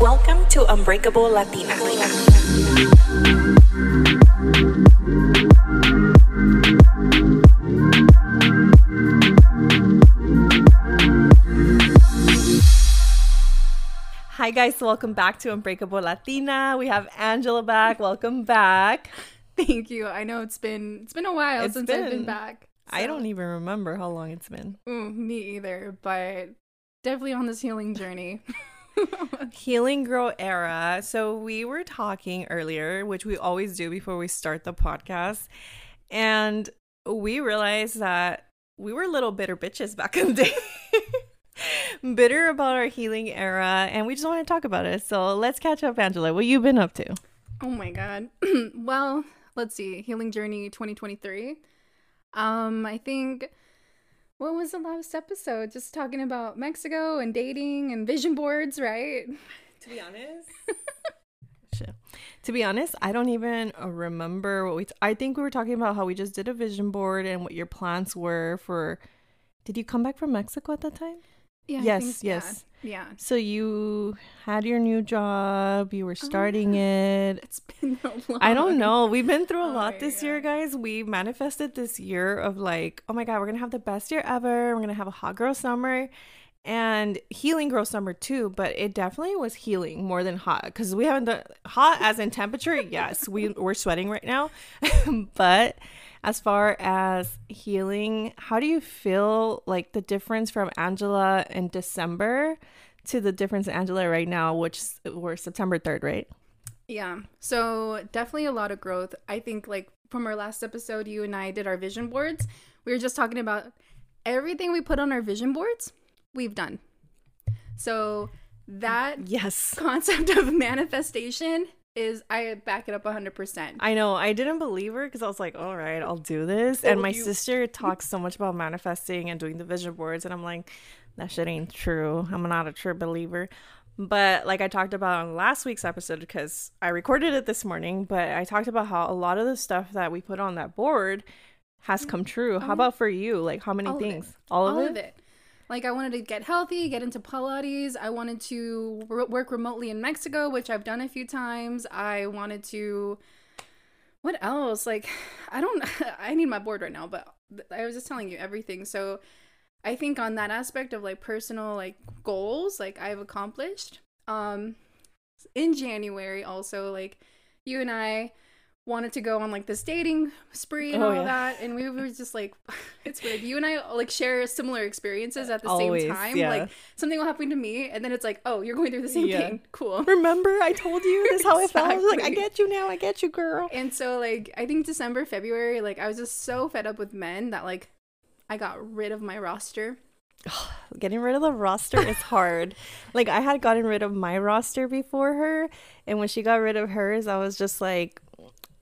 Welcome to Unbreakable Latina. Hi guys, welcome back to Unbreakable Latina. We have Angela back. Welcome back. Thank you. I know it's been it's been a while It's since I've been- been back. I don't even remember how long it's been. Mm, me either, but definitely on this healing journey. Healing Girl era. So we were talking earlier, which we always do before we start the podcast, and we realized that we were little bitter bitches back in the day. bitter about our healing era, and we just want to talk about it. So let's catch up, Angela. What you been up to? oh my god. well, let's see. Healing journey 2023. Um, I think what was the last episode? Just talking about Mexico and dating and vision boards, right? To be honest, Shit. To be honest, I don't even remember what we. T- I think we were talking about how we just did a vision board and what your plans were for. Did you come back from Mexico at that time? Yeah. Yes, think- yes. Yeah. yeah. So you had your new job. You were oh, starting it. It's been a long. I don't know. We've been through a Oh lot this year, guys. We manifested this year of like, oh my God, we're going to have the best year ever. We're going to have a hot girl summer and healing girl summer too. But it definitely was healing more than hot because we haven't done hot as in temperature. Yes, we, we're sweating right now. but as far as healing, how do you feel like the difference from Angela in December to the difference in Angela right now, which we're September 3rd, right? Yeah. So definitely a lot of growth. I think like from our last episode, you and I did our vision boards. We were just talking about everything we put on our vision boards, we've done. So that Yes. concept of manifestation is I back it up 100%. I know. I didn't believe her because I was like, all right, I'll do this. And my you- sister talks so much about manifesting and doing the vision boards. And I'm like, that shit ain't true. I'm not a true believer. But like I talked about on last week's episode, because I recorded it this morning, but I talked about how a lot of the stuff that we put on that board has come mm-hmm. true. How mm-hmm. about for you? Like, how many All of things? All, All of, of it? Like I wanted to get healthy, get into Pilates. I wanted to work remotely in Mexico, which I've done a few times. I wanted to what else? Like I don't I need my board right now, but I was just telling you everything. So I think on that aspect of like personal like goals, like I've accomplished. Um in January also like you and I wanted to go on like this dating spree and Oh, all yeah. that and we were just like it's weird you and i like share similar experiences at the Always, same time yeah. like something will happen to me and then it's like oh you're going through the same Yeah. thing cool Remember, I told you this how I felt. I was like, I get you now. I get you, girl. and so like i think december february like i was just so fed up with men that like i got rid of my roster getting rid of the roster is hard. like I had gotten rid of my roster before her, and when she got rid of hers, I was just like,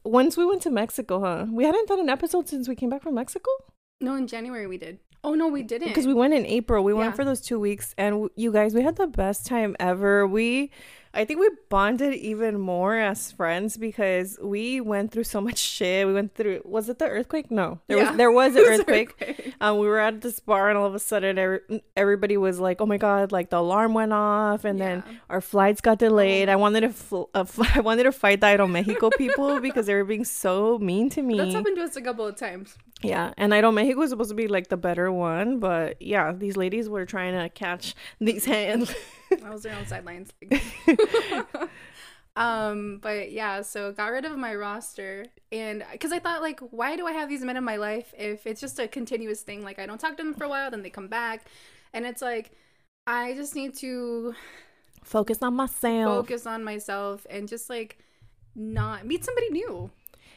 once we went to Mexico, huh? We hadn't done an episode since we came back from Mexico no in january we did oh no we didn't because we went in April. We went for those two weeks, and w- you guys, we had the best time ever. We. I think we bonded even more as friends because we went through so much shit. We went through was it the earthquake? No. There Yeah. was there was an earthquake. earthquake. um, we were at this bar and all of a sudden every, everybody was like oh my god like the alarm went off and then Yeah. Oh. our flights got delayed i wanted to fl- uh, fl- i wanted to fight the aeromexico people because they were being so mean to me that's happened to us a couple of times yeah and aeromexico was supposed to be like the better one but yeah these ladies were trying to catch these hands I was there on sidelines. um, but yeah, so got rid of my roster, and because I thought like, why do I have these men in my life if it's just a continuous thing? Like I don't talk to them for a while, then they come back, and it's like I just need to focus on myself focus on myself and just like not meet somebody new.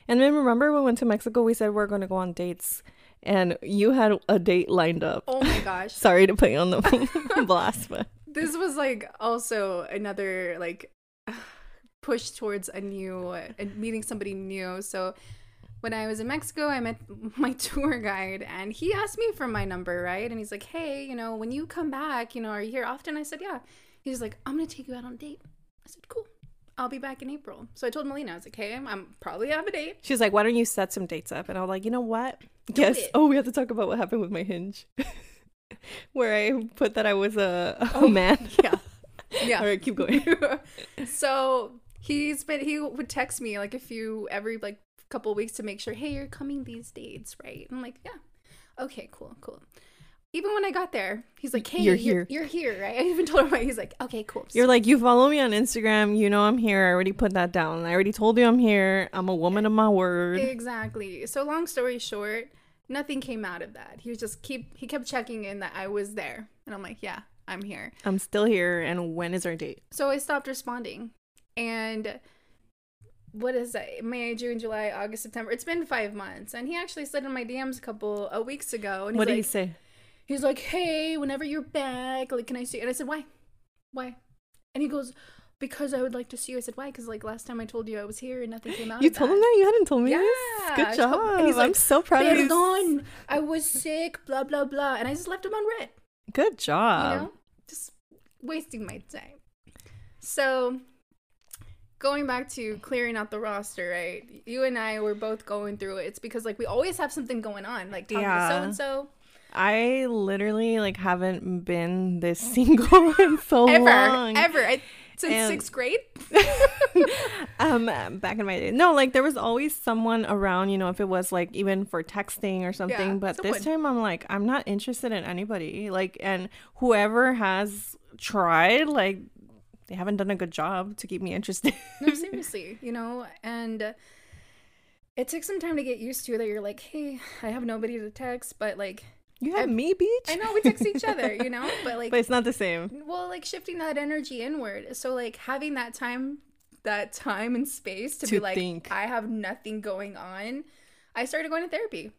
And then remember when we went to mexico we said we are going to go on dates and you had a date lined up. Oh my gosh, sorry to put you on the blast but this was like also another like push towards a new and meeting somebody new. So when i was in mexico i met my tour guide and he asked me for my number right? And he's like hey you know when you come back you know are you here often? I said yeah. He's like i'm gonna take you out on a date. I said cool I'll be back in April. So I told Melina, I was like, hey, I'm, I'm probably have a date. She's like, why don't you set some dates up? And I was like, you know what? yes. it. Oh, we have to talk about what happened with my hinge. Where I put that I was a, a oh, man. Yeah. Yeah. All right, keep going. so he's been he would text me like a few every like couple weeks to make sure, hey, you're coming these dates, right? I'm like, yeah, okay, cool, cool. Even when I got there, he's like, hey, You're you're here. here, you're, here, right? I even told him, right? he's like, okay, cool. You're like, you follow me on Instagram. You know I'm here. I already put that down. I already told you I'm here. I'm a woman of my word. Exactly. So long story short, nothing came out of that. He was just keep he kept checking in that I was there. And I'm like, yeah, I'm here. I'm still here. And when is our date? So I stopped responding. And what is that? May, June, July, August, September. It's been five months. And he actually slid in my DMs a couple of weeks ago. And What did like, he say? He's like, hey, whenever you're back, like, can I see? And I said, why? Why? And he goes, because I would like to see you. I said, why? Because like last time I told you I was here and nothing came out. You told that. him that? You hadn't told me Yeah. this? Good job. and he's I'm so proud of you. I was sick, blah blah blah, and I just left him on read. Good You job. know, just wasting my time. So, going back to clearing out the roster, right? You and I were both going through it. It's because like we always have something going on, like talking Yeah. to so and so. I literally like haven't been this single in so Ever, long. ever. I, since And- sixth grade. um back in my day no like there was always someone around you know if it was like even for texting or something Yeah, but this time i'm like i'm not interested in anybody like and whoever has tried like they haven't done a good job to keep me interested No, seriously, you know, and it took some time to get used to that. You're like, hey, I have nobody to text, but like, you have I- me beach I know we text each other, you know, but like, but it's not the same. well like shifting that energy inward. So like having that time that time and space to, be like think. i have nothing going on i started going to therapy.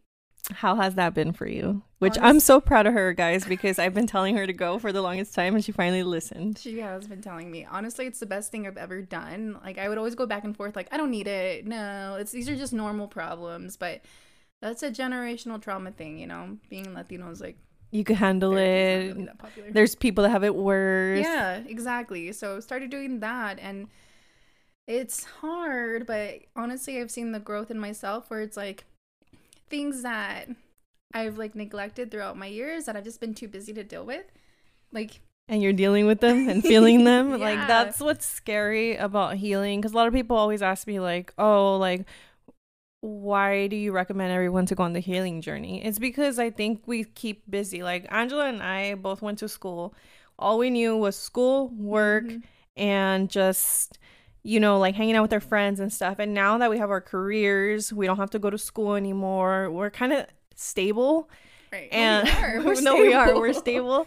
How has that been for you? Which i'm so proud of her guys because i've been telling her to go for the longest time and she finally listened. She has been telling me. Honestly it's the best thing i've ever done. Like i would always go back and forth like i don't need it. No it's these are just normal problems. But that's a generational trauma thing you know? Being latino is like you could handle it. really there's people that have it worse. Yeah, exactly. So started doing that and it's hard, but honestly I've seen the growth in myself where it's like things that I've like neglected throughout my years that I've just been too busy to deal with. Like and you're dealing with them and feeling them? Like that's what's scary about healing because a lot of people always ask me like oh like why do you recommend everyone to go on the healing journey? It's because i think we keep busy. Like angela and i both went to school. All we knew was school work Mhm. and just you know like hanging out with our friends and stuff. And now that we have our careers we don't have to go to school anymore. We're kind of stable. Right. and No, we are. No we are. We're stable.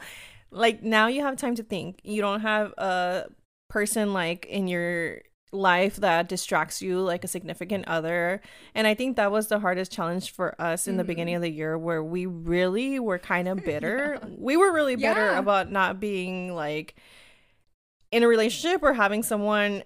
Like now you have time to think. You don't have a person like in your life that distracts you like a significant other. And i think that was the hardest challenge for us in the Mhm. beginning of the year where we really were kind of bitter. We were really bitter Yeah. about not being like in a relationship or having someone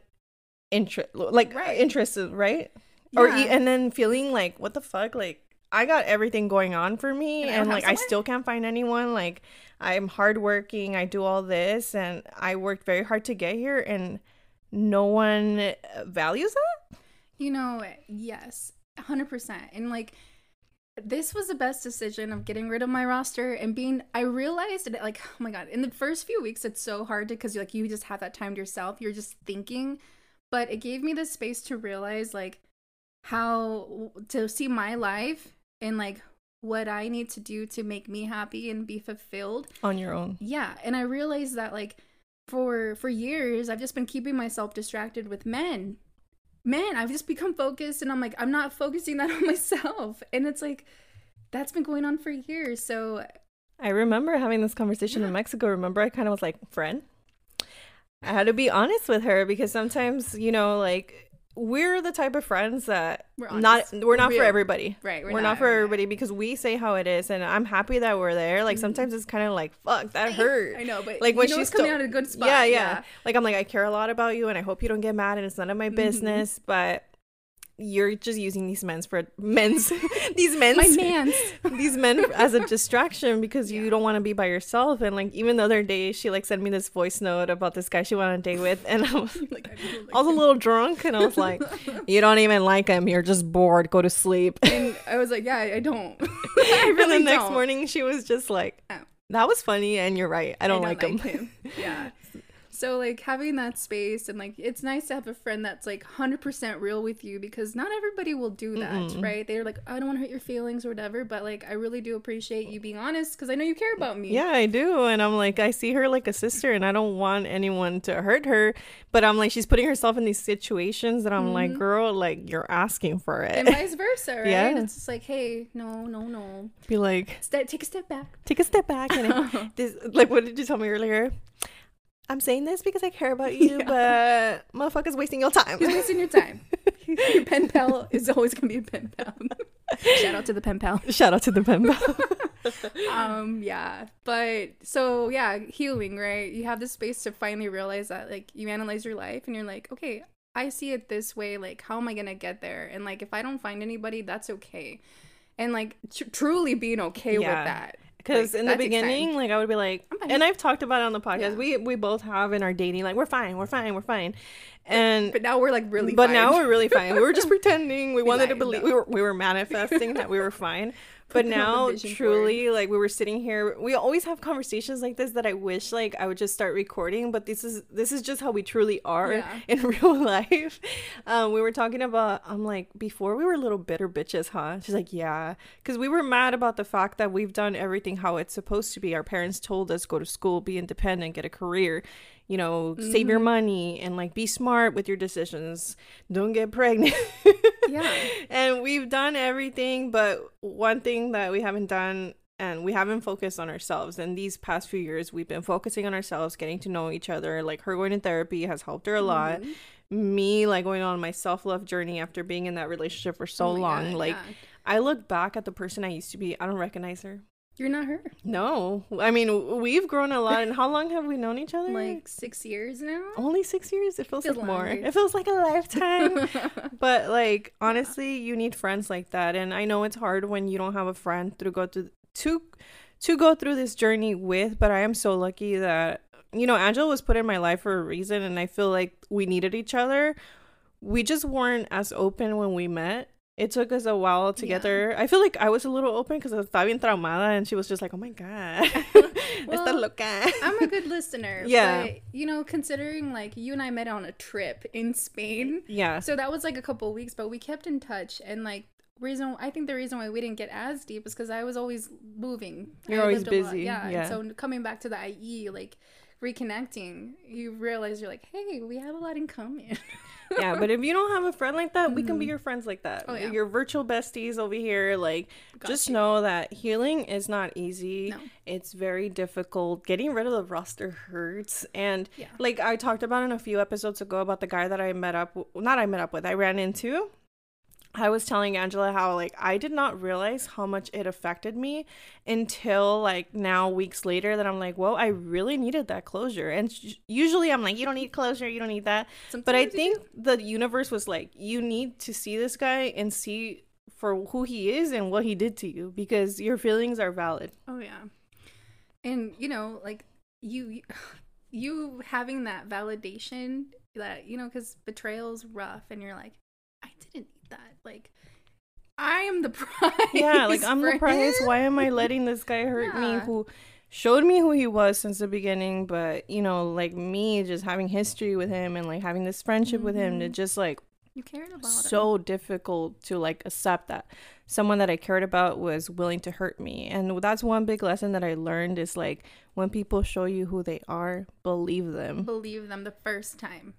interest like Right. interested right? Or e- and then feeling like what the fuck? Like i got everything going on for me And I and, don't like i still can't find anyone. Like i'm hardworking. I do all this and i worked very hard to get here and no one values that You know, yes, 100%. And like, this was the best decision of getting rid of my roster and being, I realized like, oh my God, in the first few weeks, it's so hard to, because you like, you just have that time to yourself. You're just thinking. But it gave me the space to realize, like, how to see my life and like what I need to do to make me happy and be fulfilled on your own yeah and i realized that like for for years i've just been keeping myself distracted with men. Man, i've just become focused and i'm like i'm not focusing that on myself. And it's like that's been going on for years. So i remember having this conversation in mexico. Remember i kind of was like friend? I had to be honest with her because sometimes you know like we're the type of friends that We're not we're not for everybody. right we're, not, for everybody. because we say how it is and i'm happy that we're there. Like sometimes it's kind of like fuck that hurt. Mm-hmm. i know but like when she's coming out of a good spot yeah, yeah. like i'm like i care a lot about you and i hope you don't get mad and it's none of my Mhm. business but you're just using these men's for men's these men's my man's these men as a distraction because Yeah. you don't want to be by yourself and like even the other day she like sent me this voice note about this guy she went on a date with and i was like, I like I was a little drunk and I was like, You don't even like him. You're just bored. Go to sleep. and i was like yeah i don't i really and the next don't. morning she was just like, Oh. That was funny and you're right. I don't, like, him. yeah So like having that space and like it's nice to have a friend that's like 100% real with you because not everybody will do that, Mm-mm. right? They're like I don't want to hurt your feelings or whatever, but like I really do appreciate you being honest cuz I know you care about me. Yeah, I do. And I'm like, I see her like a sister and I don't want anyone to hurt her. But I'm like, she's putting herself in these situations that I'm like, girl, like, you're asking for Mm-hmm. And vice versa, right? Yeah. It's just like, hey, no, no, no. Be like, Step, take a step back. take a step back. And this, like, what did you tell me earlier? I'm saying this because I care about you, but motherfucker's wasting your time. He's wasting your time. your pen pal is always gonna be a pen pal. Shout out to the pen pal. Shout out to the pen pal. um yeah but so yeah healing right you have the space to finally realize that like you analyze your life and you're like okay i see it this way like how am i gonna get there and like if i don't find anybody that's okay and like tr- truly being okay Yeah. with that Because Like, in the that takes time. beginning, like I would be like, and I've talked about it on the podcast. Yeah. We we both have in our dating, like we're fine, we're fine, we're fine, and but now we're like really but fine. now we're really fine. We were just pretending. We wanted to believe though. we were we were manifesting that we were fine. But Putting on the now, truly, like we were sitting here, we always have conversations like this that I wish like I would just start recording. But this is this is just how we truly are Yeah. in real life. Um, we were talking about. I'm like before we were little bitter bitches, huh? She's like, yeah, because we were mad about the fact that we've done everything how it's supposed to be. Our parents told us go to school, be independent, get a career you know, save Mm-hmm. your money and like be smart with your decisions. Don't get pregnant. Yeah. and we've done everything, but one thing that we haven't done and we haven't focused on ourselves. And these past few years, we've been focusing on ourselves, getting to know each other. Like her going to therapy has helped her a lot. Mm-hmm. Me like going on my self love journey after being in that relationship for so Oh long. God, like yeah. I look back at the person I used to be. I don't recognize her. You're not her No, I mean we've grown a lot. And how long have we known each other? like six years now only six years. It feels, Feels like more. It feels like a lifetime. but like honestly, you need friends like that. And I know it's hard when you don't have a friend to go through to to go through this journey with. But I am so lucky that you know Angela was put in my life for a reason, and I feel like we needed each other. We just weren't as open when we met. It took us a while together. Yeah. I feel like I was a little open because I estaba bien traumada, and she was just like, "Oh my god, Well, está loca." I'm a good listener. Yeah. But, you know, considering like you and I met on a trip in Spain. yeah, So that was like a couple weeks, but we kept in touch. And like, reason I think the reason why we didn't get as deep is because I was always moving. You're I always lived a lot. busy, Yeah. yeah. And so coming back to the IE, like reconnecting, you realize you're like, hey, we have a lot in common. yeah, but if you don't have a friend like that, we can be mm-hmm. your friends like that. Oh, yeah. Your virtual besties over here. Like, Got just you. know that healing is not easy. No. It's very difficult. Getting rid of the roster hurts. And, Yeah. like, I talked about in a few episodes ago about the guy that I met up not I met up with, I ran into. I was telling Angela how like I did not realize how much it affected me until like now weeks later that I'm like, whoa, I really needed that closure. And sh- usually I'm like, you don't need closure, you don't need that. but I Sometimes think the universe was like, you need to see this guy and see for who he is and what he did to you because your feelings are valid. Oh yeah. And you know, like you you having that validation that you know cuz betrayal's rough and you're like I didn't that. Like I am the prize. Yeah, like I'm the prize. him. Why am I letting this guy hurt me who showed me who he was since the beginning, but you know, like me just having history with him and like having this friendship with him, it mm-hmm. just like You cared about him. so difficult to like accept that someone that I cared about was willing to hurt me. And that's one big lesson that I learned is like when people show you who they are, believe them. believe them the first time.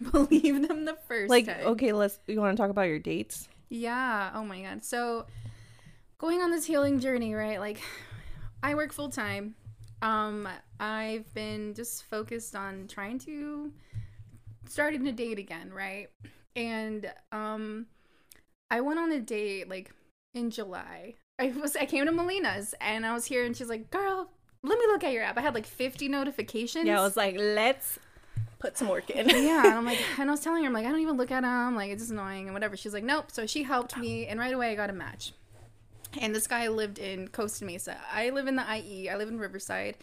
Believe them the first Like, time. okay, let's you want to talk about your dates? Yeah. Oh my god. So going on this healing journey, right? Like I work full time. Um I've been just focused on trying to starting to date again, right? And um I went on a date like in July. I was I came to Melina's and I was here and she's like, "Girl, let me look at your app." I had like 50 notifications. Yeah, I was like, let's put some work in. yeah, and I'm like, and I was telling her, I'm like, I don't even look at them, like it's just annoying and whatever. She's like, nope. So she helped me, oh. and right away I got a match. And this guy lived in Costa Mesa. I live in the IE. I live in Riverside,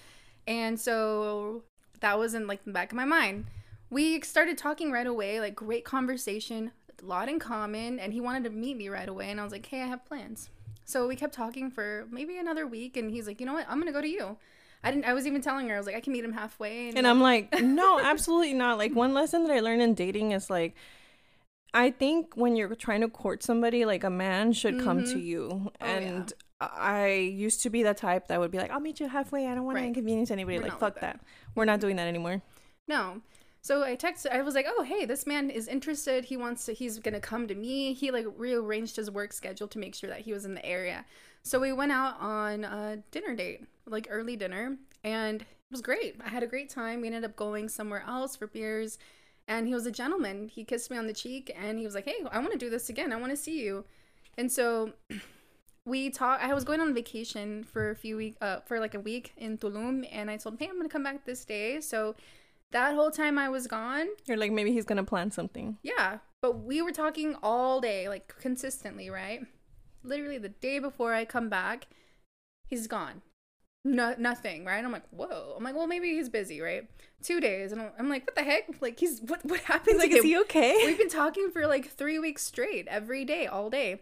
and so that was in like the back of my mind. We started talking right away, like great conversation, a lot in common, and he wanted to meet me right away. And I was like, hey, I have plans. So we kept talking for maybe another week, and he's like, you know what? I'm gonna go to you. I didn't. I was even telling her I was like, I can meet him halfway. And I'm like, no, absolutely not. Like one lesson that I learned in dating is like I think when you're trying to court somebody, like a man should come to mm-hmm. you. Oh, yeah. and I used to be the type that would be like, I'll meet you halfway. I don't want Right. to inconvenience anybody. We're like, fuck like that. that. We're not mm-hmm. doing that anymore. No. So I texted. I was like, "Oh, hey, this man is interested. He wants to. He's gonna come to me. He like rearranged his work schedule to make sure that he was in the area. So we went out on a dinner date, like early dinner, and it was great. I had a great time. We ended up going somewhere else for beers, and he was a gentleman. He kissed me on the cheek, and he was like, "Hey, I want to do this again. I want to see you." And so we talked. I was going on vacation for a few week, uh, for like a week in Tulum, and I told him, "Hey, I'm gonna come back this day." So that whole time I was gone, You're like, maybe he's going to plan something. yeah, but we were talking all day, like consistently, right? Literally the day before I come back, he's gone. No, nothing, right? I'm like, whoa. I'm like, well, maybe he's busy, right? Two days, and I'm, like, what the heck? Like, he's what? What happened? He's like, is he okay? We've been talking for like three weeks straight, every day, all day.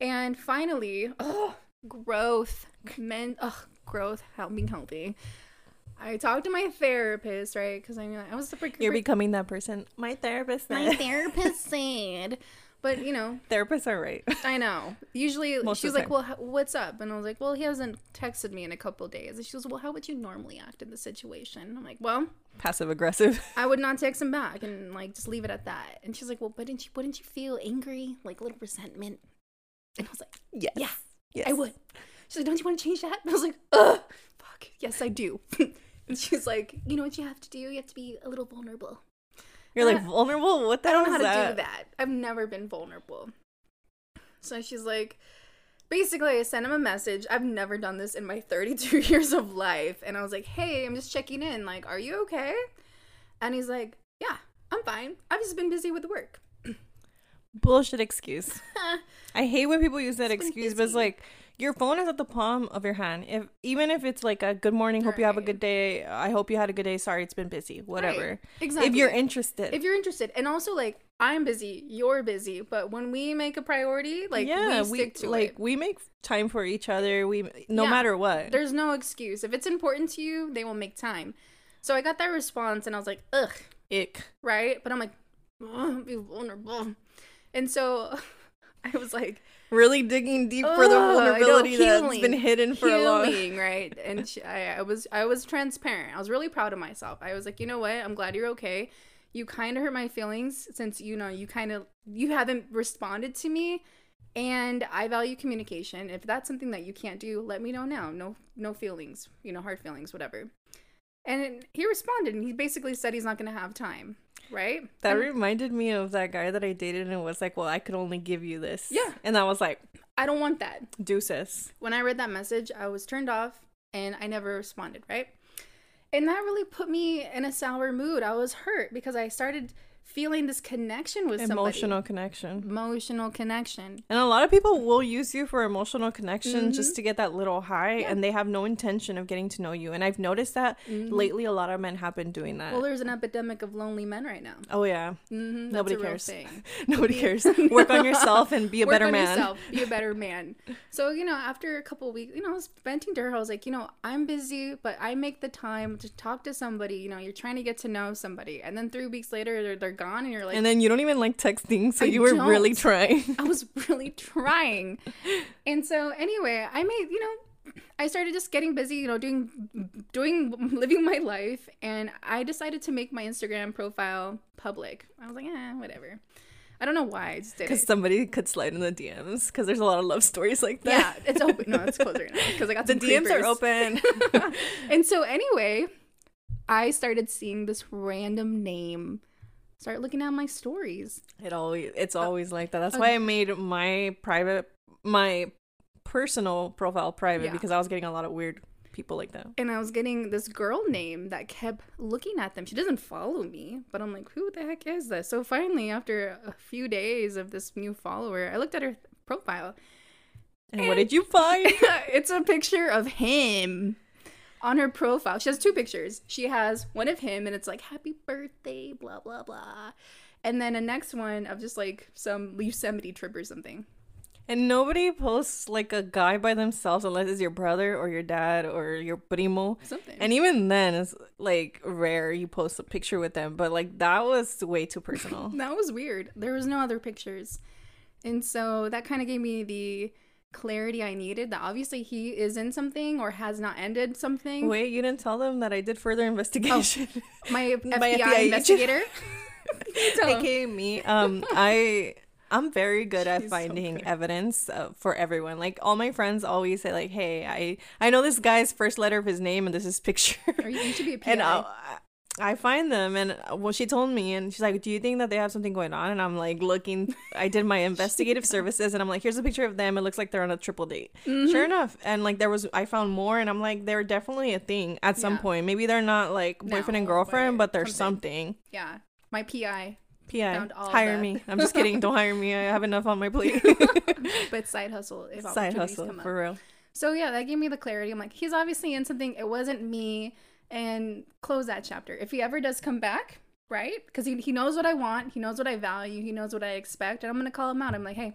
And finally, oh, growth, men, oh, growth, help being healthy. I talked to my therapist, right? Because I mean, I was super. You're becoming that person. My therapist my therapist said, but you know, Therapists are right. I know. Usually, Most she was like, "Well, what's up?" And I was like, "Well, he hasn't texted me in a couple days." And she goes, "Well, how would you normally act in this situation?" I'm like, "Well, Passive aggressive. I would not text him back and like just leave it at that." And she's like, "Well, but didn't you wouldn't you feel angry, like a little resentment?" And I was like, Yes. "Yeah, Yes. I would." She's like, "Don't you want to change that?" And I was like, "Ugh, fuck, yes, I do." and she's like, "You know what you have to do? You have to be a little vulnerable." You're like vulnerable? What the I hell don't know how to that? do that. I've never been vulnerable. So she's like, basically, I sent him a message. I've never done this in my 32 years of life. And I was like, hey, I'm just checking in. Like, are you okay? And he's like, yeah, I'm fine. I've just been busy with work. Bullshit excuse. I hate when people use that It's excuse, but it's like your phone is at the palm of your hand. If even if it's like a good morning, hope you have a good day. I hope you had a good day. Sorry, it's been busy. Whatever. Right. Exactly. If you're interested. if you're interested, and also like I'm busy, you're busy, but when we make a priority, like yeah, we stick to like it. we make time for each other. We no Yeah. matter what. There's no excuse. If it's important to you, they will make time. So I got that response, and I was like, ugh, Ick. right? But I'm like, "Ugh, be vulnerable. And so I was like, Really digging deep for the "Ugh, I know, vulnerability that's been hidden for a long. healing, right? And she, I, I was, I was transparent. I was really proud of myself. I was like, you know what? I'm glad you're okay. You kind of hurt my feelings since you know you kind of you haven't responded to me, and I value communication. If that's something that you can't do, let me know now. No, no feelings. You know, hard feelings, whatever. And he responded, and he basically said he's not going to have time, right? That And- reminded me of that guy that I dated and was like, "Well, I could only give you this." Yeah. and I was like, I don't want that. "Deuces." when I read that message, I was turned off and I never responded, right? And that really put me in a sour mood. I was hurt because I started feeling this connection with Emotional somebody. connection. Emotional connection. And a lot of people will use you for emotional connection just to get that little high, Mm-hmm. Yeah. and they have no intention of getting to know you. And I've noticed that lately, a lot of men have been doing that. Mm-hmm. Well, there's an epidemic of lonely men right now. oh yeah, Mm-hmm, Nobody cares. nobody cares. Work on yourself and be a Work better on man. Yourself, be a better man. So you know, after a couple weeks, you know, I was venting to her. I was like, you know, I'm busy, but I make the time to talk to somebody. You know, you're trying to get to know somebody, and then three weeks later, they're, they're gone, and you're like, And then you don't even like texting, so I you were really trying. I was really trying. And so anyway, I made, you know, I started just getting busy, you know, doing doing living my life and I decided to make my Instagram profile public. I was like, "Eh, whatever." I don't know why I just did Because somebody could slide in the DMs. Because there's a lot of love stories like that. Yeah, it's open. No, it's closed right now because I got the DMs are open. and so anyway, I started seeing this random name start looking at my stories. It always it's uh, always like that. That's why I made my private my personal profile private Yeah. because I was getting a lot of weird people like that. and I was getting this girl name that kept looking at them. She doesn't follow me, but I'm like, who the heck is this? So finally, after a few days of this new follower, I looked at her profile. And what did you find? it's a picture of him on her profile. She has two pictures. She has one of him, and it's like, happy birthday, blah, blah, blah. And then a next one of just like some Yosemite trip or something. And nobody posts like a guy by themselves unless it's your brother or your dad or your primo. Something. And even then, it's like rare you post a picture with them. But like that was way too personal. that was weird. There was no other pictures. And so that kind of gave me the clarity I needed that obviously he is in something or has not ended something. Wait, you didn't tell them that I did further investigation. My My FBI, FBI investigator. AKA me. Um, I I'm very good at She's so finding good. evidence uh, for everyone. Like all my friends always say, like, "Hey, I I know this guy's first letter of his name and this is picture." Or you, you should be a PI. and I, I find them, and uh, well, she told me, and she's like, "Do you think that they have something going on?" And I'm like, looking. I did my investigative services, and I'm like, "Here's a picture of them. It looks like they're on a triple date." Mm-hmm. Sure enough, and like there was, I found more, and I'm like, they're definitely a thing at some Yeah. point. Maybe they're not like boyfriend and girlfriend, but but they're something. yeah. My PI. PI, hire the- me. I'm just kidding. Don't hire me. I have enough on my plate. But side hustle if Side hustle come up. for real. So yeah, that gave me the clarity. I'm like, he's obviously in something. It wasn't me. And close that chapter. If he ever does come back, right? Because he, he knows what I want. He knows what I value. He knows what I expect. And I'm to call him out. I'm like, hey,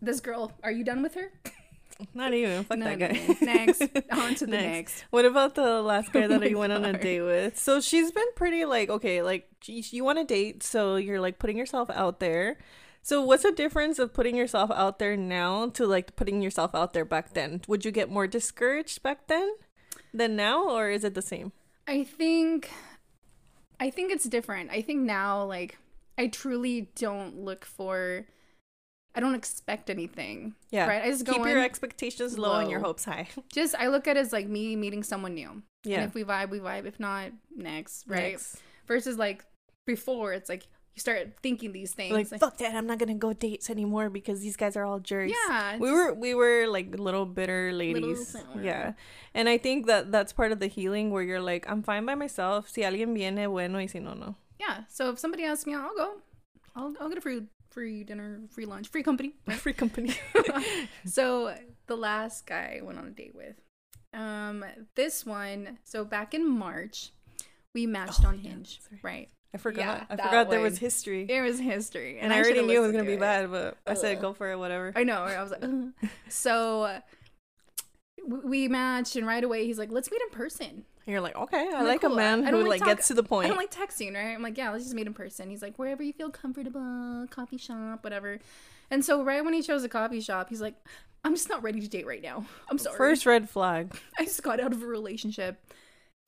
this girl, are you done with her? Not even. Fuck No, that guy. no. Next. On to the next. What about the last guy Oh that my you went on a date with? So she's been pretty like okay, like she- you want to date, so you're like putting yourself out there. So what's the difference of putting yourself out there now to like putting yourself out there back then? Would you get more discouraged back then than now, or is it the same? I think I think it's different. I think now like I truly don't look for I don't expect anything. Yeah, Right? I just go keep your expectations low, and your hopes high. just I look at it as like me meeting someone new. Yeah, And if we vibe, we vibe. If not, next, right? Next. Versus like before, it's like you start thinking these things. like like, fuck that i'm not gonna go dates anymore because these guys are all jerks yeah, we were we were like little bitter ladies sour. yeah and i think that that's part of the healing where you're like i'm fine by myself si alguien viene bueno y si no no yeah. So if somebody asks me, I'll go. I'll I'll get a free free dinner, free lunch, free company. free company so the last guy I went on a date with, um, this one. So back in March, we matched Oh, on yeah, Hinge, right? I forgot Yeah, i forgot there was history It was history, and i already knew it was gonna be it. bad but i said go for it whatever I know. I was like, "Ugh." so uh, we matched, and right away he's like, "Let's meet in person." and you're like okay i I'm like "Cool, a man I who like talk- gets to the point. I don't like texting, right? I'm like, "Yeah, let's just meet in person." He's like, "Wherever you feel comfortable, coffee shop, whatever." And so right when he chose a coffee shop, he's like, "I'm just not ready to date right now. I'm sorry." first red flag I just got out of a relationship.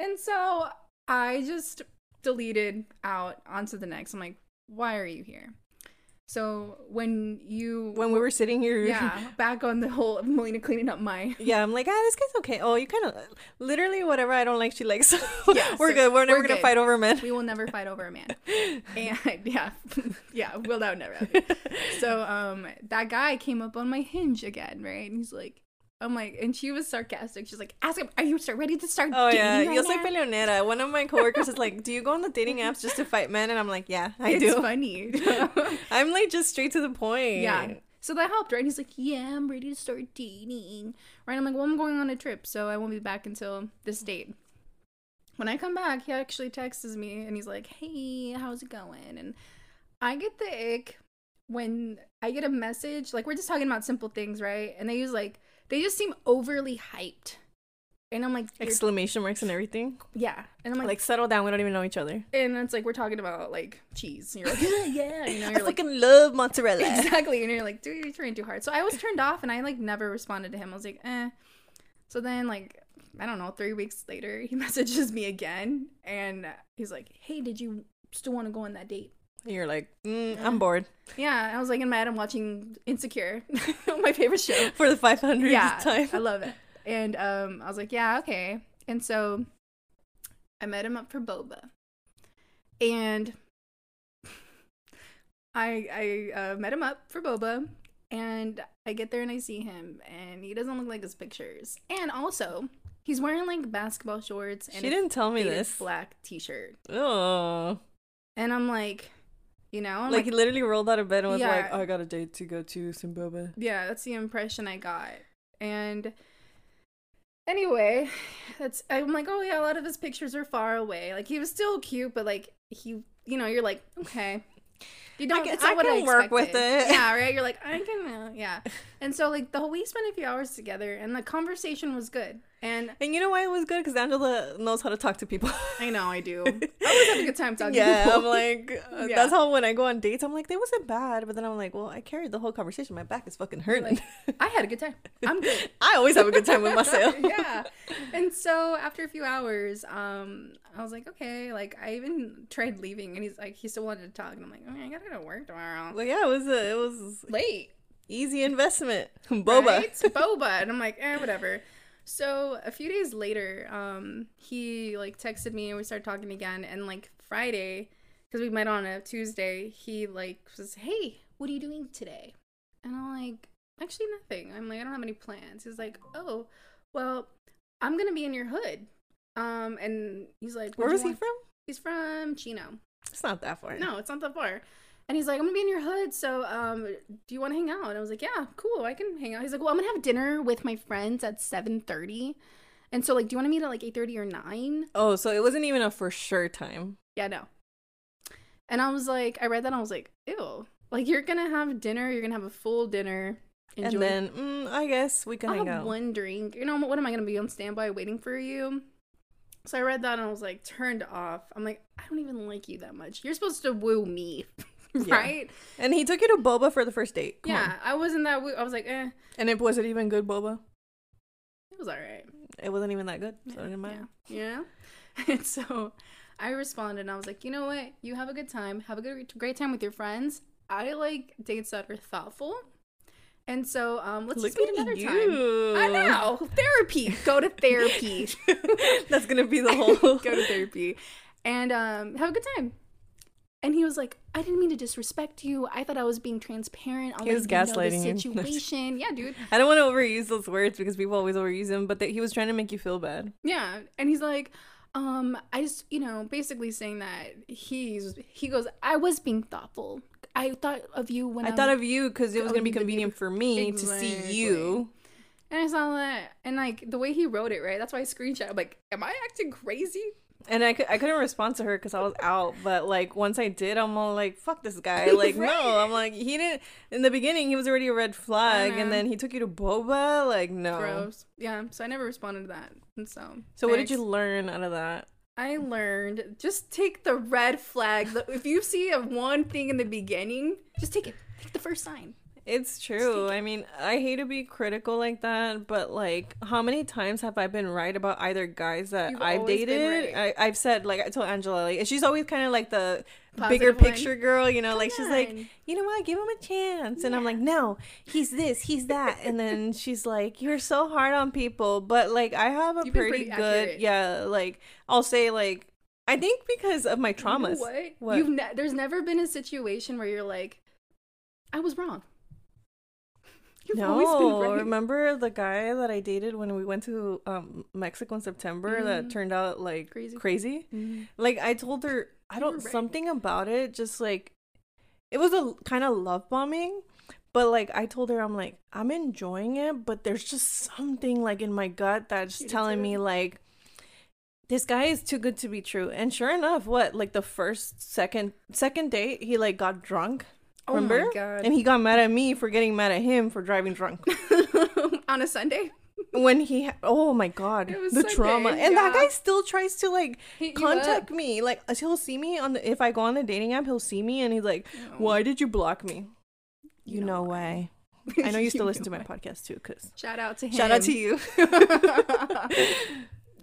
And so I just deleted out onto the next. I'm like, why are you here? So when you when we were sitting here yeah, back on the whole of Melina cleaning up my Yeah, I'm like, ah, this guy's okay. Oh, you kind of literally whatever I don't like, she likes. Yeah, we're so good. We're never we're gonna good. fight over a man. we will never fight over a man. And yeah, yeah, will that never happen. So um that guy came up on my hinge again, right? And he's like I'm like, and she was sarcastic. She's like, "Ask him, are you ready to start Oh dating yeah, right yo soy now?" peleonera. One of my coworkers is like, "Do you go on the dating apps just to fight men?" And I'm like, "Yeah, I it's do." It's funny. I'm like just straight to the point. Yeah. So that helped, right? And he's like, Yeah, I'm ready to start dating. Right? I'm like, Well, I'm going on a trip, so I won't be back until this date. When I come back, he actually texts me and he's like, Hey, how's it going? And I get the ick when I get a message, like we're just talking about simple things, right? And they use like they just seem overly hyped. And I'm like, Exclamation marks and everything. yeah. And I'm like, Like, settle down. We don't even know each other. and it's like we're talking about like cheese. And you're like, yeah, yeah. You know, you're like, fucking love mozzarella. exactly and you're like dude you're trying too hard so i was turned off and i like never responded to him i was like eh so then like i don't know three weeks later he messages me again and he's like hey did you still want to go on that date You're like, mm, I'm bored. Yeah i was like in my head i'm watching insecure my favorite show. For the 500th yeah time. i love it. And um i was like yeah okay. And so i met him up for boba. And i i uh, met him up for boba and i get there and i see him and he doesn't look like his pictures. And also he's wearing like basketball shorts and She didn't tell me this. black t-shirt. Oh, and i'm like you know I'm like he literally rolled out of bed and was like, oh, "I got a date to go to Zimbabwe." yeah that's the impression i got and anyway that's i'm like oh yeah a lot of his pictures are far away like he was still cute but like he you know you're like okay You don't. it's not I can work with it. Yeah, right. You're like I can. Uh, yeah. And so like the whole we spent a few hours together, and the conversation was good. And And you know why it was good? Because Angela knows how to talk to people. I know I do. I always have a good time talking. yeah, to I'm like, uh, Yeah. that's how when I go on dates, I'm like, they wasn't bad. But then I'm like, well, I carried the whole conversation. My back is fucking hurting. Like, I had a good time. I'm good. I always have a good time with myself. yeah. And so after a few hours, um, I was like, okay, like I even tried leaving, and he's like, he still wanted to talk, and I'm like, okay, I gotta go to work tomorrow. Well, yeah, it was a, it was Late. easy investment. Boba. Right? Boba. And I'm like, eh, whatever. So a few days later, um, he like texted me and we started talking again. And like Friday, because we met on a Tuesday, he like was, hey, what are you doing today? And I'm like, actually nothing. I'm like, I don't have any plans. He's like, oh, well, I'm gonna be in your hood. Um, and he's like, Where "What'd was he want?" from? He's from Chino. It's not that far. No, it's not that far. And he's like, I'm gonna be in your hood, so um, do you want to hang out? And I was like, Yeah, cool, I can hang out. He's like, Well, I'm gonna have dinner with my friends at 7:30, and so like, do you want to meet at like 8:30 or 9? Oh, so it wasn't even a for sure time. Yeah, no. And I was like, I read that, and I was like, Ew, like you're gonna have dinner, you're gonna have a full dinner, enjoy. And then mm, I guess we can I'll hang have out. one drink. You know, what am I gonna be on standby waiting for you? So I read that and I was like turned off. I'm like, I don't even like you that much. You're supposed to woo me, Yeah. right? And he took you to boba for the first date. Come yeah, on. I wasn't that. woo- I was like, eh, And it wasn't even good boba? it was all right. It wasn't even that good. So it didn't matter. Yeah, yeah. And so I responded and I was like, you know what? You have a good time. Have a good, great time with your friends. I like dates that are thoughtful. And so um, let's Look just meet another you. time. I know therapy. Go to therapy. That's gonna be the whole. go to therapy and um, have a good time. And he was like, I didn't mean to disrespect you. I thought I was being transparent. I'll He was gaslighting you. situation. yeah, dude. I don't want to overuse those words because people always overuse them, but that he was trying to make you feel bad. Yeah. And he's like, um, I just, you know, basically saying that he's, he goes, I was being thoughtful. I thought of you when I, I thought of you because it was Oh, gonna be convenient for me to see you. And I saw that, and like the way he wrote it, right? That's why I screenshot. I'm like, am I acting crazy? And I, I couldn't respond to her because I was out. But like once I did, I'm all like, "Fuck this guy!" Like Right. no, I'm like he didn't. In the beginning, he was already a red flag, and uh-huh. then he took you to boba. Like no. Gross. Yeah. So I never responded to that. And so. So what did you learn out of that? I learned just take the red flag. If you see a one thing in the beginning, just take it. Take the first sign. It's true. I mean, I hate to be critical like that, but like, how many times have I been right about either guys that You've I've dated? right. I, I've said, like, I told Angela, like, she's always kind of like the bigger Positive one. picture girl, you know, like, she's like, you know what, give him a chance. And I'm like, no, he's this, he's that. And then she's like, you're so hard on people. But like, I have a You've pretty, pretty good, yeah, like, I'll say, like, I think because of my You know traumas. what? What? You've ne- there's never been a situation where you're like, I was wrong. You've always been No, right. remember the guy that I dated when we went to um, Mexico in September that Mhm. turned out like Crazy. crazy? Mhm. Like I told her, I don't right. something about it. Just like it was a kind of love bombing, but like I told her, I'm like I'm enjoying it, but there's just something like in my gut that's did telling me like this guy is too good to be true. And sure enough, what like the first second second date, he like got drunk. Oh my God. And he got mad at me for getting mad at him for driving drunk. On a Sunday. when he ha- oh my god the Sunday, trauma. And that guy still tries to like Hit contact me. Like uh, he'll see me on the if i go on the dating app he'll see me and he's like why did you block me? You, know, why. I know you still listen to my podcast too because Shout out to him. shout out to you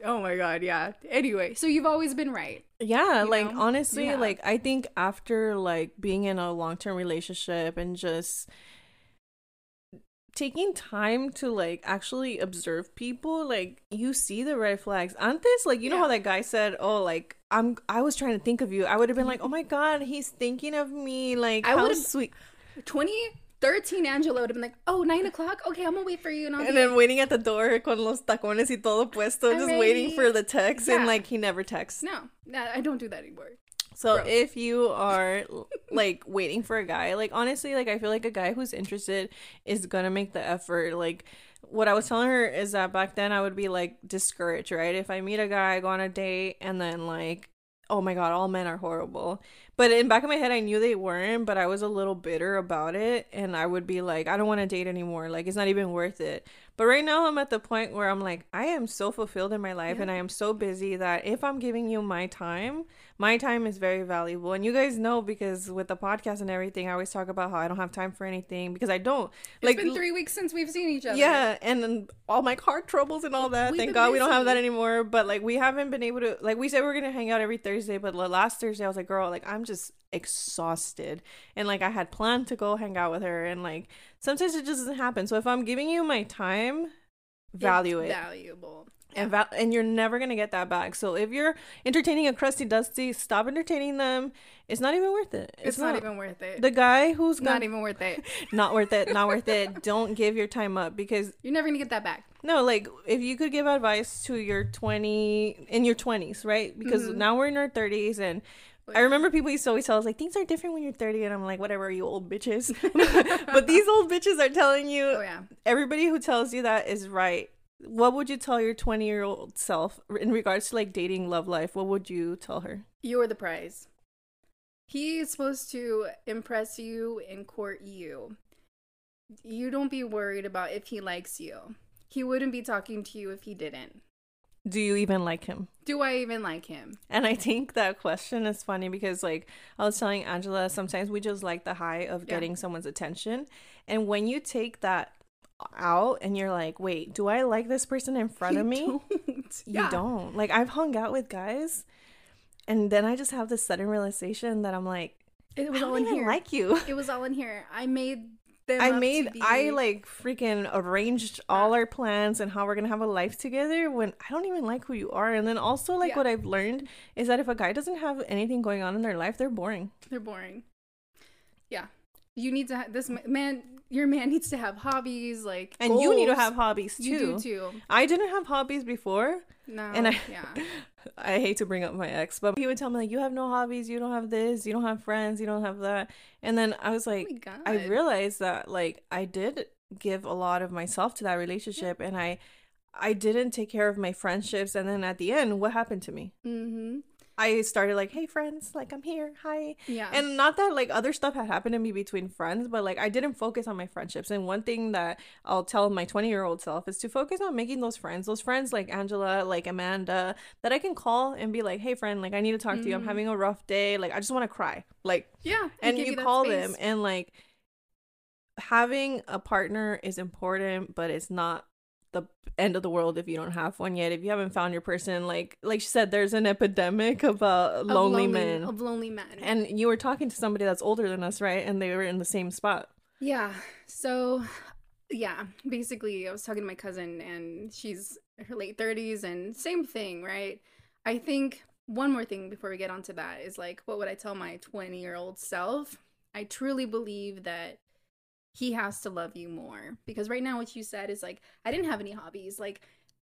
Oh my god, yeah. Anyway, so you've always been right. Yeah, like know? honestly, yeah. like I think after like being in a long-term relationship and just taking time to like actually observe people like you see the red flags antes like you yeah. know how that guy said oh like i'm i was trying to think of you i would have been like oh my god he's thinking of me like I how sweet 20 13, Angela would have been like, oh, nine o'clock? Okay, I'm gonna wait for you. And, I'll and then waiting at the door con los tacones y todo puesto, I'm just ready. waiting for the text. Yeah. And like, he never texts. No, no, I don't do that anymore. So if you are like waiting for a guy, like honestly, like I feel like a guy who's interested is gonna make the effort. Like what I was telling her is that back then I would be like discouraged, right? If I meet a guy, I go on a date, and then like oh my god, all men are horrible. But in back of my head, I knew they weren't, but I was a little bitter about it, and I would be like, I don't want to date anymore. Like it's not even worth it. But right now, I'm at the point where I'm like, I am so fulfilled in my life, Yeah. and I am so busy that if I'm giving you my time, my time is very valuable. And you guys know because with the podcast and everything, I always talk about how I don't have time for anything because I don't. It's been three weeks since we've seen each other. yeah, and then all my car troubles and all that. We've Thank God we don't have that anymore. But like we haven't been able to like we said we are gonna hang out every Thursday, but last Thursday I was like, girl, like I'm just exhausted. And like I had planned to go hang out with her and like sometimes it just doesn't happen. So if I'm giving you my time, value It's it. Valuable. And val- and you're never gonna get that back. So if you're entertaining a crusty dusty, stop entertaining them. It's not even worth it. It's, not, even worth it. the guy who's not gonna, even worth it. not worth it, not worth it. Don't give your time up because You're never gonna get that back. no, like if you could give advice to your 20 in your 20s, right? Because Mm-hmm. now we're in our 30s and I remember people used to always tell us like things are different when you're 30 and I'm like whatever you old bitches. but these old bitches are telling you Oh yeah. everybody who tells you that is right. What would you tell your 20 year old self in regards to like dating love life? What would you tell her? You're the prize. He is supposed to impress you and court you. You don't be worried about if he likes you. He wouldn't be talking to you if he didn't. Do you even like him? Do I even like him? And I think that question is funny because, like, I was telling Angela, sometimes we just like the high of Yeah. getting someone's attention. And when you take that out and you're like, wait, do I like this person in front of You me? don't. You Yeah. don't. Like, I've hung out with guys, and then I just have this sudden realization that I'm like, It was all in even here. like you. It was all in here. I made. I made, be- I like freaking arranged all our plans and how we're gonna have a life together when I don't even like who you are. And then also, like, Yeah. what I've learned is that if a guy doesn't have anything going on in their life, they're boring. They're boring. Yeah. You need to have this man. Your man needs to have hobbies, like And you need to have hobbies too. You do too. I didn't have hobbies before, No. and I, yeah. I hate to bring up my ex, but he would tell me like, "You have no hobbies. You don't have this. You don't have friends. You don't have that." And then I was like, Oh I realized that like I did give a lot of myself to that relationship, and I, I didn't take care of my friendships. And then at the end, what happened to me? Mm-hmm. I started like, "Hey friends, like I'm here. Hi." Yeah. And not that like other stuff had happened to me between friends, but like I didn't focus on my friendships. And one thing that I'll tell my 20 year old self is to focus on making those friends, those friends like Angela, like Amanda, that I can call and be like, hey, friend, like I need to talk to you. I'm Mhm. having a rough day. Like I just want to cry. Like, yeah. and give you call space. them and like having a partner is important, but it's not the end of the world if you don't have one yet. If you haven't found your person, like like she said, there's an epidemic about Of uh, lonely men. Of lonely men. And you were talking to somebody that's older than us, right? And they were in the same spot. Yeah. So, yeah, basically, I was talking to my cousin, and she's in her late 30s, and same thing, right? I think one more thing before we get onto that is like, what would I tell my 20 year old self? I truly believe that he has to love you more because right now, what you said is like, I didn't have any hobbies. Like,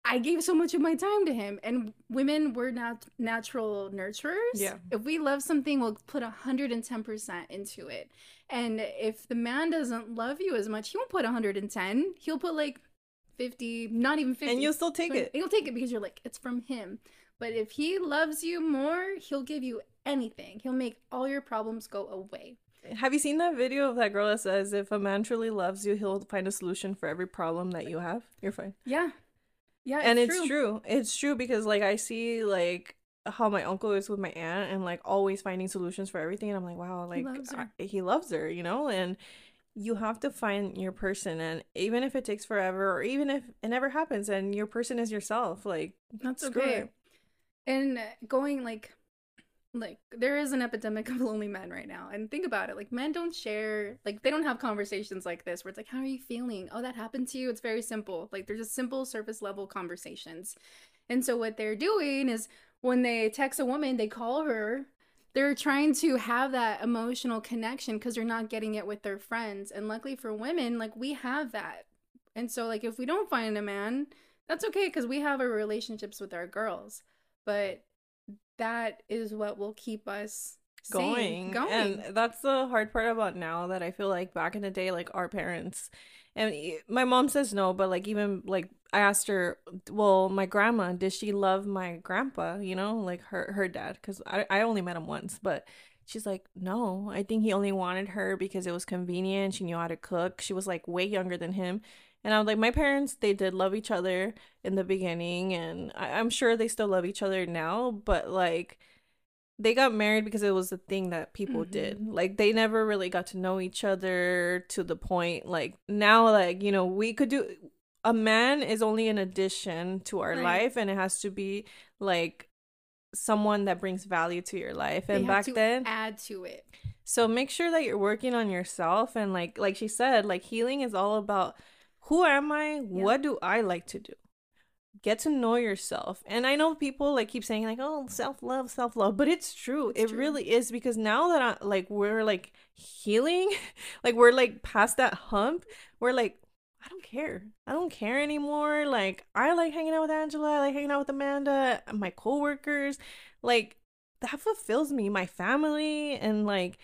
I gave so much of my time to him, and women were not natural nurturers. Yeah. If we love something, we'll put 110% into it. And if the man doesn't love you as much, he won't put 110. He'll put like 50, not even 50. And you'll still take 20. it. you'll take it because you're like, it's from him. But if he loves you more, he'll give you anything. He'll make all your problems go away. Have you seen that video of that girl that says if a man truly loves you, he'll find a solution for every problem that you have? You're fine. Yeah. Yeah. and it's true. It's true because like I see like how my uncle is with my aunt and like always finding solutions for everything and I'm like, wow, like he loves her. I- he loves her, you know? And you have to find your person and even if it takes forever or even if it never happens and your person is yourself, like That's okay. it. And going like like there is an epidemic of lonely men right now. And think about it. Like men don't share like they don't have conversations like this where it's like, How are you feeling? Oh, that happened to you. It's very simple. Like they're just simple surface level conversations. And so what they're doing is when they text a woman, they call her. They're trying to have that emotional connection because they're not getting it with their friends. And luckily for women, like we have that. And so like if we don't find a man, that's okay because we have our relationships with our girls. But that is what will keep us going. going. And that's the hard part about now that I feel like back in the day, like our parents, and my mom says no, but like even like I asked her, well, my grandma, did she love my grandpa? You know, like her her dad, because I I only met him once, but. She's like, no, I think he only wanted her because it was convenient. She knew how to cook. She was like way younger than him. And I was like, my parents, they did love each other in the beginning, and I- I'm sure they still love each other now, but like, they got married because it was a thing that people did. Mm-hmm. Like they never really got to know each other to the point like now like, you know, we could do a man is only an addition to our Right. life and it has to be like someone that brings value to your life. And back to then add to it. so make sure that you're working on yourself and like like she said, like healing is all about who am I? What do I like to do? Get to know yourself. And I know people like keep saying like, "Oh, self-love, self-love," but it's true. It's it true. really is because now that I like we're like healing, like we're like past that hump, we're like I don't care. I don't care anymore. Like I like hanging out with Angela, I like hanging out with Amanda, my coworkers. Like that fulfills me, my family and like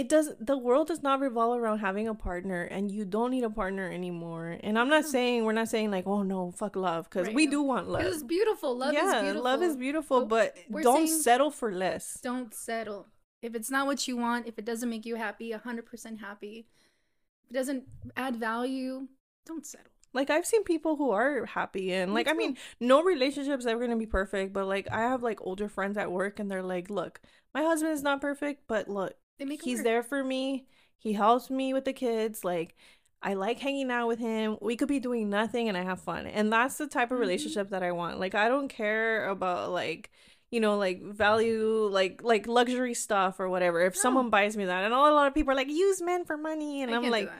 it does the world does not revolve around having a partner and you don't need a partner anymore and i'm not Yeah. saying we're not saying like oh no fuck love because Right, we do want love it's beautiful. Love yeah is beautiful. love is beautiful But but don't settle for less Don't settle. If it's not what you want, if it doesn't make you happy, 100% happy, if it doesn't add value, don't settle. like i've seen people who are happy and like i mean no relationship's ever gonna be perfect but like i have like older friends at work and they're like look my husband is not perfect but look They make he's work. there for me he helps me with the kids like i like hanging out with him we could be doing nothing and i have fun and that's the type of Mhm. relationship that i want like i don't care about like you know like value like like luxury stuff or whatever if No. someone buys me that and a lot of people are like use men for money and I i'm like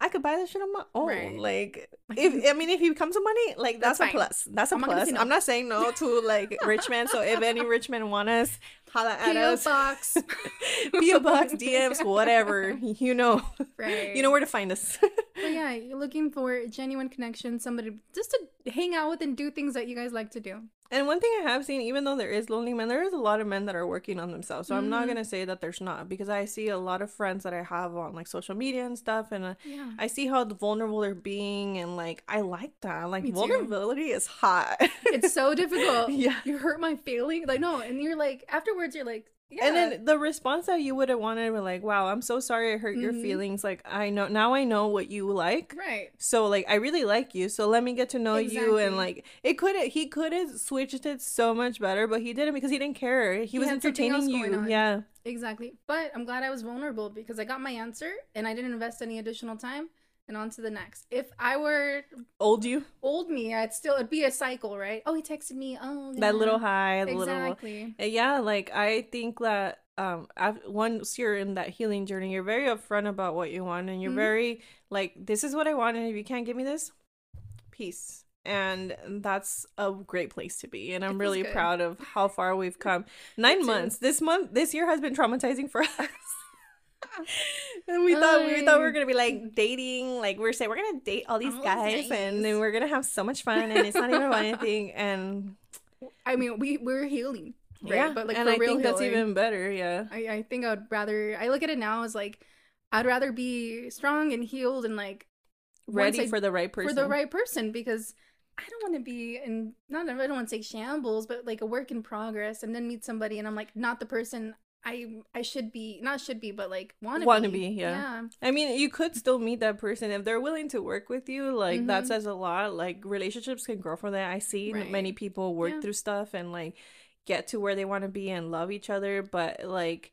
i could buy this shit on my own Right. like if i mean if he comes to money like that's, That's a plus that's a I'm plus say no. i'm not saying no to like rich men so if any rich men want us holla at P.O. us box. PO box, DMs, whatever. You know, right. you know where to find us. But yeah, you're looking for a genuine connection, somebody just to hang out with and do things that you guys like to do. And one thing I have seen, even though there is lonely men, there is a lot of men that are working on themselves. So I'm not Mhm. gonna say that there's not because I see a lot of friends that I have on like social media and stuff, and uh, Yeah. I see how vulnerable they're being, and like I like that. Like Me too. vulnerability is hot. It's so difficult. Yeah. You hurt my feeling. Like, no. And you're like, afterwards, you're like, yeah. And then the response that you would have wanted were like, "Wow, I'm so sorry I hurt your Mhm. feelings. Like I know now I know what you like." right. So like I really like you, so let me get to know you and like it could he could have switched it so much better, but he didn't because he didn't care. He, He was had something else entertaining you. Yeah. Exactly. But I'm glad I was vulnerable because I got my answer and I didn't invest any additional time and on to the next. If I were Old you. old me, I'd still, it'd be a cycle, right? Oh, he texted me. Oh, That little high, the little Exactly. Uh, yeah, like I think that um af- once you're in that healing journey, you're very upfront about what you want and you're Mhm. very like this is what I want and if you can't give me this, peace. And that's a great place to be. And I'm really good. proud of how far we've come. 9 months. This month this year has been traumatizing for us. And we thought we thought we were gonna be like dating, like we are saying we're gonna date all these All these guys, and guys. then we're gonna have so much fun, and it's not even about anything. And I mean, we, we're healing. Right? yeah, But like, and for I real think that's even better. Yeah, I, I think I'd rather, I look at it now as like, I'd rather be strong and healed and like, ready I- for the right person. for the right person because I don't want to be in not I don't want to say shambles, but like a work in progress, and then meet somebody and I'm like not the person I I should be, not should be, but like want to Wanna be. be, yeah. I mean, you could still meet that person if they're willing to work with you. Like that Mhm. says a lot. Like relationships can grow from that. I see Right. many people work Yeah. through stuff and like get to where they want to be and love each other, but like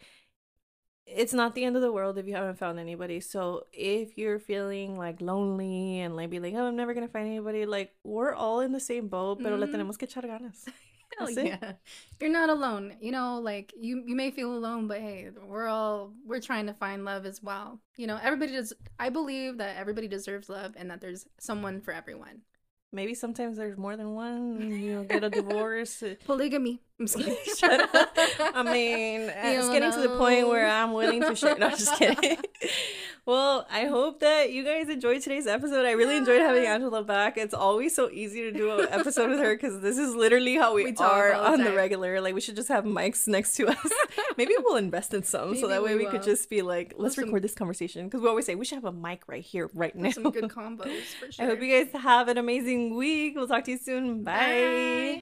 it's not the end of the world if you haven't found anybody. So if you're feeling like lonely and like be like, oh, I'm never gonna find anybody, like we're all in the same boat, pero le Mhm. tenemos que echar ganas. Hell That's it. yeah. You're not alone. You know, like you you may feel alone, but hey, we're all we're trying to find love as well. You know, everybody does I believe that everybody deserves love and that there's someone for everyone. Maybe sometimes there's more than one. You know, get a divorce. Polygamy. I'm just kidding. I mean, it's You getting to the point where. I'm willing to share. No, just kidding. Well, I hope that you guys enjoyed today's episode. I really yeah. enjoyed having Angela back. It's always so easy to do an episode with her because this is literally how we, we are the on the regular. Like we should just have mics next to us. Maybe we'll invest in some Maybe so that way we, we could just be like, let's some... record this conversation because we always say we should have a mic right here, right now. Some good combos for sure. I hope you guys have an amazing week. We'll talk to you soon. Bye. Bye.